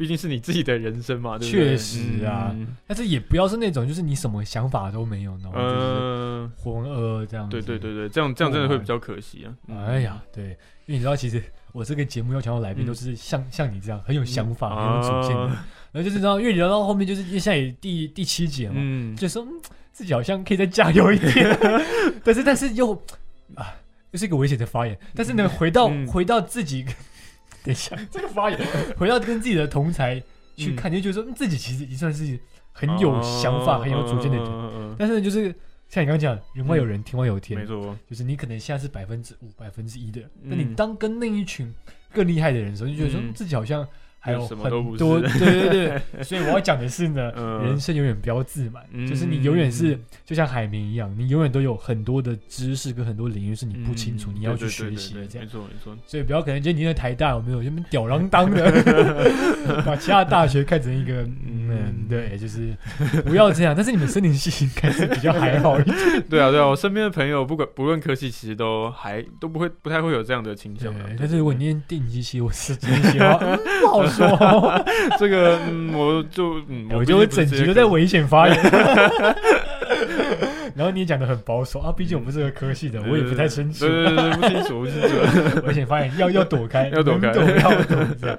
毕竟是你自己的人生嘛，对不对？确实啊嗯。但是也不要是那种就是你什么想法都没有，然后就是嗯，浑噩这样子。对对对对，这样这样真的会比较可惜啊。嗯。哎呀，对，因为你知道，其实我这个节目要请到来宾嗯。都是像、像你这样很有想法、嗯。很有主见的，啊。然后就是知道，因为聊到后面就是因为现在也第第七节嘛，嗯，就说、嗯、自己好像可以再加油一点，但是但是又啊，又是一个危险的发言。但是呢，回到、嗯。回到自己，等一下这个发言，回到跟自己的同才去嗯。看，就觉得说、嗯自己其实已经算是很有想法、哦很有主见的人。但是呢，就是像你刚刚讲，人外有人，天外有天，嗯没错，就是你可能现在是百分之五、百分之一的人，那、嗯你当跟那一群更厉害的人的时候，就觉得说、自己好像还有很多，对对对。所以我要讲的是呢，嗯人生永远不要自满，嗯就是你永远是就像海绵一样，你永远都有很多的知识跟很多领域是你不清楚，嗯你要去学习的这样。错没错，所以不要可能觉得你在台大有没有什么吊郎当的，把其他大学看成一个嗯，对，就是不要这样。但是你们森林系应该是比较还好一点。对啊对啊，我身边的朋友不管不论科系，其实都还都不会不太会有这样的倾向啊。但是如果你念电机系，我是真喜欢，嗯不好说。这个嗯，我就嗯，我就会整集都在危险发言。然后你也讲的很保守啊，毕竟我们是个科系的，我也不太清楚。对对对，不清楚，不清楚。危险发言要要躲开，要躲开要躲开。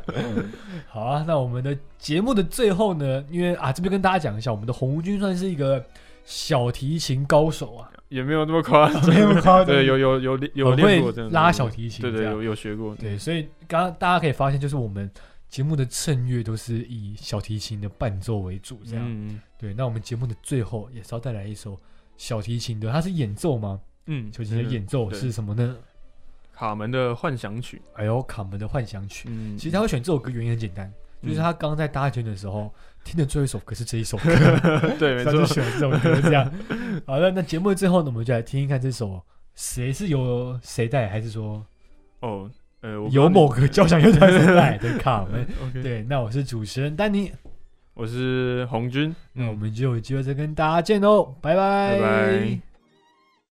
好啊，那我们的节目的最后呢，因为啊这边跟大家讲一下，我们的红军算是一个小提琴高手啊，也没有那么夸张，没有夸张对，有有有有练过，拉小提琴，对对，有有学过，对，所以刚刚大家可以发现，就是我们节目的衬乐都是以小提琴的伴奏为主，这样。嗯对，那我们节目的最后也是要带来一首小提琴的，它是演奏吗？嗯，小提琴的演奏是什么呢？卡门的幻想曲，哎呦，卡门的幻想曲。嗯，其实他会选这首歌原因很简单，就是他刚在搭圈的时候听的最后一首歌是这一首歌，对，没他就错，选这首歌这样。好了，那节目的最后呢，我们就来听一看这首，谁是由谁带，还是说哦，呃，我不知道由某个交响乐团所来的卡门对，那我是主持人丹尼，我是红军，那我们就有机会再跟大家见喽，拜拜，拜拜。